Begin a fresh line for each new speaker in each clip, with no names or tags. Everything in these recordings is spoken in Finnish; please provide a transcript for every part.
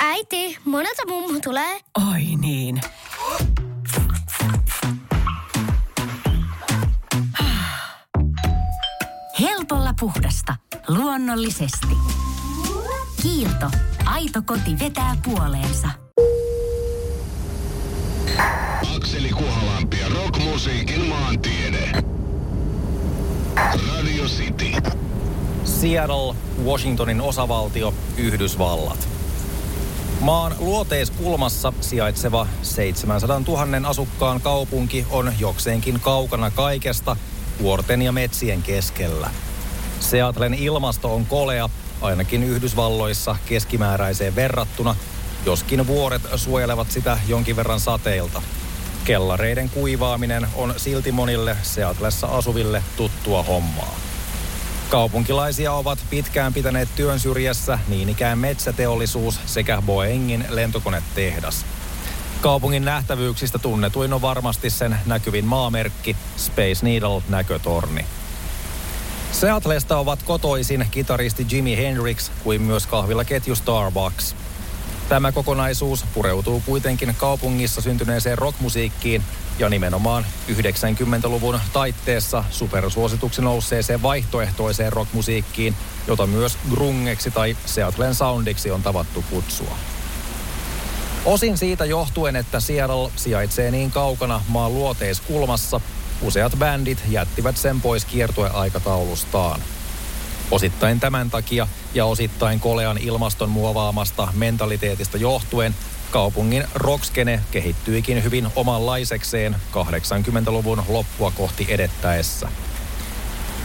Äiti, monelta mummu tulee?
Oi niin. Helpolla puhdasta. Luonnollisesti. Kiilto. Aito koti vetää puoleensa.
Akseli Kuhalampi ja rockmusiikin maantiede. Radio City.
Seattle, Washingtonin osavaltio, Yhdysvallat. Maan luoteiskulmassa sijaitseva 700 000 asukkaan kaupunki on jokseenkin kaukana kaikesta vuorten ja metsien keskellä. Seattlen ilmasto on kolea, ainakin Yhdysvalloissa keskimääräiseen verrattuna, joskin vuoret suojelevat sitä jonkin verran sateilta. Kellareiden kuivaaminen on silti monille Seatlessa asuville tuttua hommaa. Kaupunkilaisia ovat pitkään pitäneet työn syrjässä niin ikään metsäteollisuus sekä Boeingin lentokonetehdas. Kaupungin nähtävyyksistä tunnetuin on varmasti sen näkyvin maamerkki Space Needle-näkötorni. Seatlesta ovat kotoisin kitaristi Jimi Hendrix kuin myös kahvilaketju Starbucks. Tämä kokonaisuus pureutuu kuitenkin kaupungissa syntyneeseen rockmusiikkiin ja nimenomaan 90-luvun taitteessa supersuosituksi nousseeseen vaihtoehtoiseen rockmusiikkiin, jota myös grungeksi tai Seattlen soundiksi on tavattu kutsua. Osin siitä johtuen, että Seattle sijaitsee niin kaukana maan luoteiskulmassa, useat bändit jättivät sen pois kiertueaikataulustaan. Osittain tämän takia ja osittain kolean ilmaston muovaamasta mentaliteetista johtuen kaupungin rockskene kehittyikin hyvin omanlaisekseen 80-luvun loppua kohti edettäessä.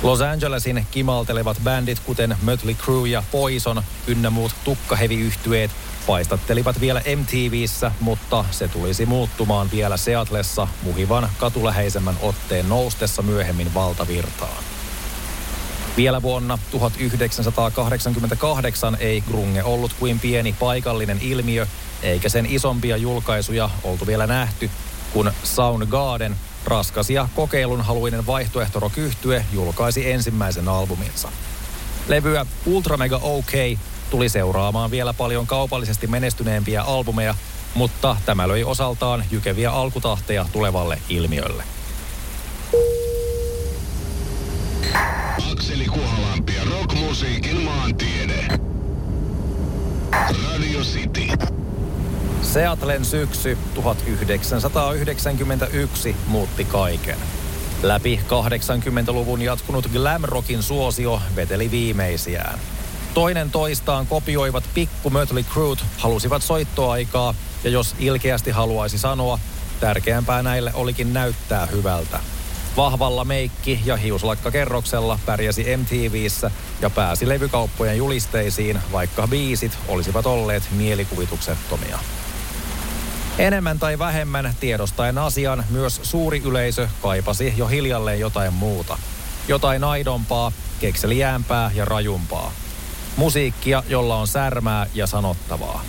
Los Angelesin kimaltelevat bändit, kuten Mötley Crue ja Poison ynnä muut tukkaheviyhtyeet, paistattelivat vielä MTVissä, mutta se tulisi muuttumaan vielä Seatlessa muhivan katuläheisemmän otteen noustessa myöhemmin valtavirtaan. Vielä vuonna 1988 ei grunge ollut kuin pieni paikallinen ilmiö, eikä sen isompia julkaisuja oltu vielä nähty, kun Soundgarden, raskas ja kokeilunhaluinen vaihtoehtorokyhtye, julkaisi ensimmäisen albuminsa. Levyä Ultra Mega OK tuli seuraamaan vielä paljon kaupallisesti menestyneempiä albumeja, mutta tämä löi osaltaan jykeviä alkutahteja tulevalle ilmiölle.
Akseli Kuhalampi ja rockmusiikin maantiede. Radio City.
Seatlen syksy 1991 muutti kaiken. Läpi 80-luvun jatkunut glam rockin suosio veteli viimeisiään. Toinen toistaan kopioivat pikku Mötley Crue halusivat soittoaikaa, ja jos ilkeästi haluaisi sanoa, tärkeämpää näille olikin näyttää hyvältä. Vahvalla meikki- ja hiuslakkakerroksella pärjäsi MTVissä ja pääsi levykauppojen julisteisiin, vaikka biisit olisivat olleet mielikuvituksettomia. Enemmän tai vähemmän tiedostaen asian myös suuri yleisö kaipasi jo hiljalleen jotain muuta. Jotain aidompaa, kekseliäämpää ja rajumpaa. Musiikkia, jolla on särmää ja sanottavaa.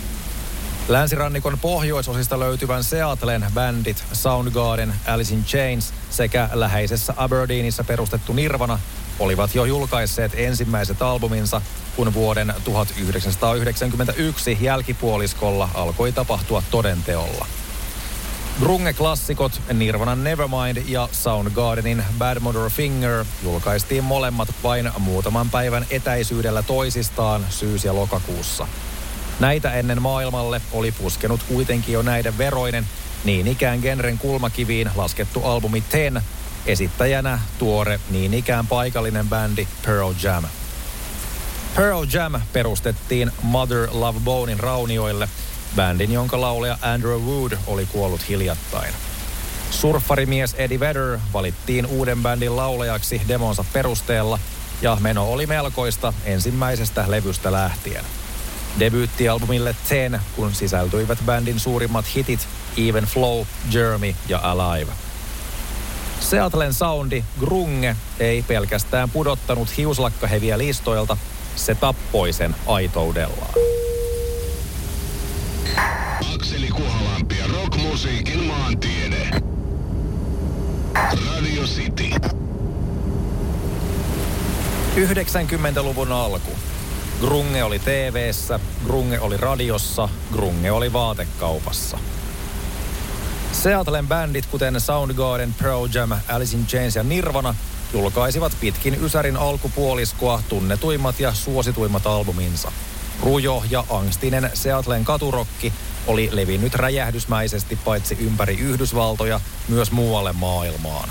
Länsirannikon pohjoisosista löytyvän Seattlen bändit Soundgarden, Alice in Chains sekä läheisessä Aberdeenissa perustettu Nirvana olivat jo julkaisseet ensimmäiset albuminsa, kun vuoden 1991 jälkipuoliskolla alkoi tapahtua todenteolla. Grunge-klassikot Nirvanan Nevermind ja Soundgardenin Bad Mother Finger julkaistiin molemmat vain muutaman päivän etäisyydellä toisistaan syys- ja lokakuussa. Näitä ennen maailmalle oli puskenut kuitenkin jo näiden veroinen, niin ikään genren kulmakiviin laskettu albumi Ten, esittäjänä tuore niin ikään paikallinen bändi Pearl Jam. Pearl Jam perustettiin Mother Love Bonein raunioille, bändin jonka laulaja Andrew Wood oli kuollut hiljattain. Surffarimies Eddie Vedder valittiin uuden bändin laulajaksi demonsa perusteella, ja meno oli melkoista ensimmäisestä levystä lähtien. Debyyttialbumille Ten, kun sisältyivät bändin suurimmat hitit Even Flow, Jeremy ja Alive. Seattlen soundi, grunge, ei pelkästään pudottanut hiuslakkaheviä listoilta, se tappoi sen aitoudellaan.
Akseli Kuhalampi ja rockmusiikin maantiede. Radio City.
90-luvun alku. Grunge oli TV:ssä, Grunge oli radiossa, Grunge oli vaatekaupassa. Seattlen bändit, kuten Soundgarden, Pro Jam, Alice in Chains ja Nirvana, julkaisivat pitkin Ysärin alkupuoliskoa tunnetuimmat ja suosituimmat albuminsa. Rujo ja angstinen Seattlen katurokki oli levinnyt räjähdysmäisesti paitsi ympäri Yhdysvaltoja, myös muualle maailmaan.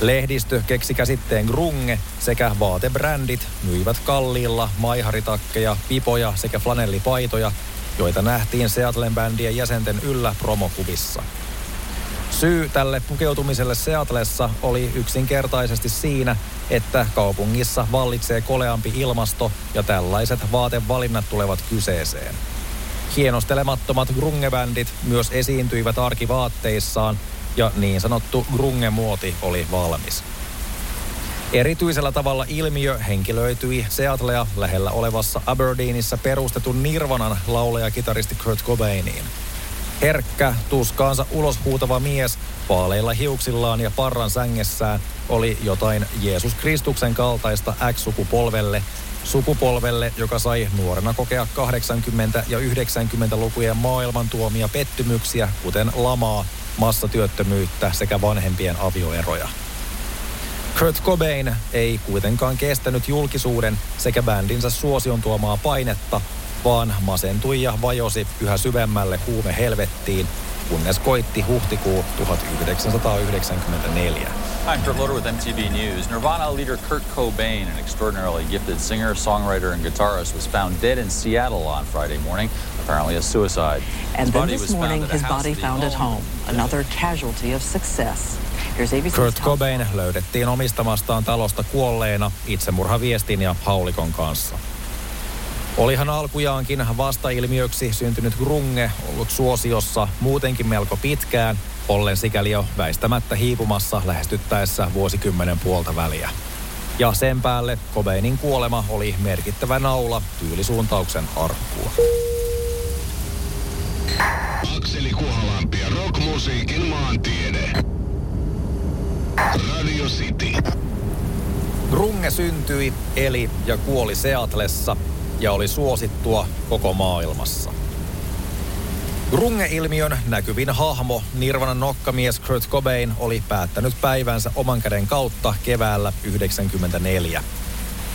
Lehdistö keksi käsitteen grunge sekä vaatebrändit myivät kalliilla maiharitakkeja, pipoja sekä flanellipaitoja, joita nähtiin Seattlen bändien jäsenten yllä promokuvissa. Syy tälle pukeutumiselle Seatlessa oli yksinkertaisesti siinä, että kaupungissa vallitsee koleampi ilmasto ja tällaiset vaatevalinnat tulevat kyseeseen. Hienostelemattomat grungebändit myös esiintyivät arkivaatteissaan ja niin sanottu grunge-muoti oli valmis. Erityisellä tavalla ilmiö henkilöityi Seattlea lähellä olevassa Aberdeenissa perustetun Nirvanan laulaja-kitaristi Kurt Cobainiin. Herkkä, tuskaansa ulos huutava mies vaaleilla hiuksillaan ja parran sängessään oli jotain Jeesus Kristuksen kaltaista X-sukupolvelle, sukupolvelle, joka sai nuorena kokea 80- ja 90-lukujen maailman tuomia pettymyksiä, kuten lamaa, massatyöttömyyttä sekä vanhempien avioeroja. Kurt Cobain ei kuitenkaan kestänyt julkisuuden sekä bändinsä suosion tuomaa painetta, vaan masentui ja vajosi yhä syvemmälle huume helvettiin, kunnes koitti huhtikuu 1994.
I'm Kurt Loder with MTV News. Nirvana leader Kurt Cobain, an extraordinarily gifted singer, songwriter, and guitarist, was found dead in Seattle on Friday morning, apparently a suicide.
And then this morning, his body found at home, another casualty of success.
Kurt Cobain löydettiin omistamastaan talosta kuolleena itsemurhaviestin ja haulikon kanssa. Olihan alkujaankin vastailmiöksi syntynyt grunge ollut suosiossa muutenkin melko pitkään, ollen sikäli jo väistämättä hiipumassa lähestyttäessä vuosikymmenen puolta väliä. Ja sen päälle Cobainin kuolema oli merkittävä naula tyylisuuntauksen arkkuun.
Akseli Kuhalampi ja rockmusiikin maantiede. Radio City.
Grunge syntyi, eli ja kuoli Seatlessa ja oli suosittua koko maailmassa. Grunge-ilmiön näkyvin hahmo, Nirvanan nokkamies Kurt Cobain, oli päättänyt päivänsä oman käden kautta keväällä 1994.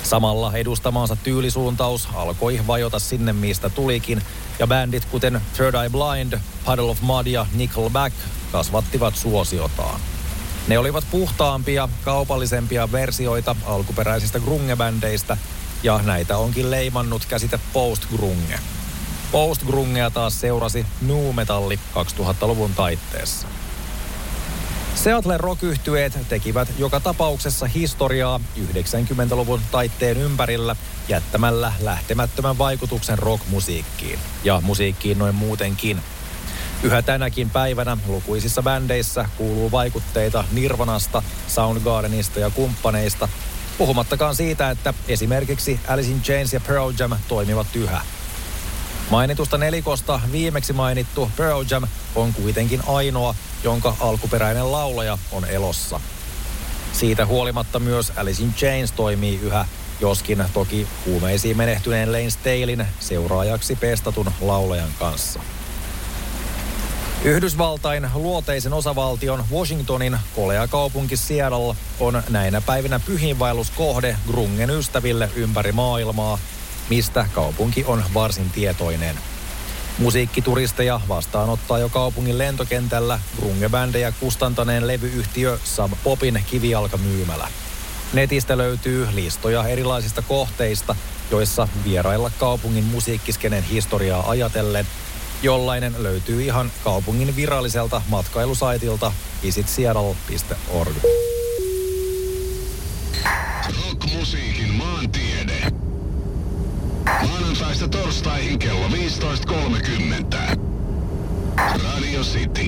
Samalla edustamaansa tyylisuuntaus alkoi vajota sinne, mistä tulikin, ja bändit kuten Third Eye Blind, Puddle of Mud ja Nickelback kasvattivat suosiotaan. Ne olivat puhtaampia, kaupallisempia versioita alkuperäisistä grunge-bändeistä, ja näitä onkin leimannut käsite post-grunge. Post-grungea taas seurasi nu metalli 2000-luvun taitteessa. Seattle rock tekivät joka tapauksessa historiaa 90-luvun taitteen ympärillä jättämällä lähtemättömän vaikutuksen rockmusiikkiin ja musiikkiin noin muutenkin. Yhä tänäkin päivänä lukuisissa bändeissä kuuluu vaikutteita Nirvanasta, Soundgardenista ja kumppaneista, puhumattakaan siitä, että esimerkiksi Alice in Chains ja Pearl Jam toimivat yhä. Mainitusta nelikosta viimeksi mainittu Pearl Jam on kuitenkin ainoa, jonka alkuperäinen laulaja on elossa. Siitä huolimatta myös Alice in Chains toimii yhä, joskin toki huumeisiin menehtyneen Lane Stalin seuraajaksi pestatun laulajan kanssa. Yhdysvaltain luoteisen osavaltion Washingtonin kolea kaupunki Seattle on näinä päivinä pyhiinvaelluskohde grungen ystäville ympäri maailmaa, mistä kaupunki on varsin tietoinen. Musiikkituristeja vastaanottaa jo kaupungin lentokentällä grungebändejä kustantaneen levyyhtiö Sub Popin kivijalkamyymälä. Netistä löytyy listoja erilaisista kohteista, joissa vierailla kaupungin musiikkiskenen historiaa ajatellen – jollainen löytyy ihan kaupungin viralliselta matkailusaitilta visitseattle.org.
Rockmusiikin maantiede. Maanantaista torstaihin kello 15.30. Radio City.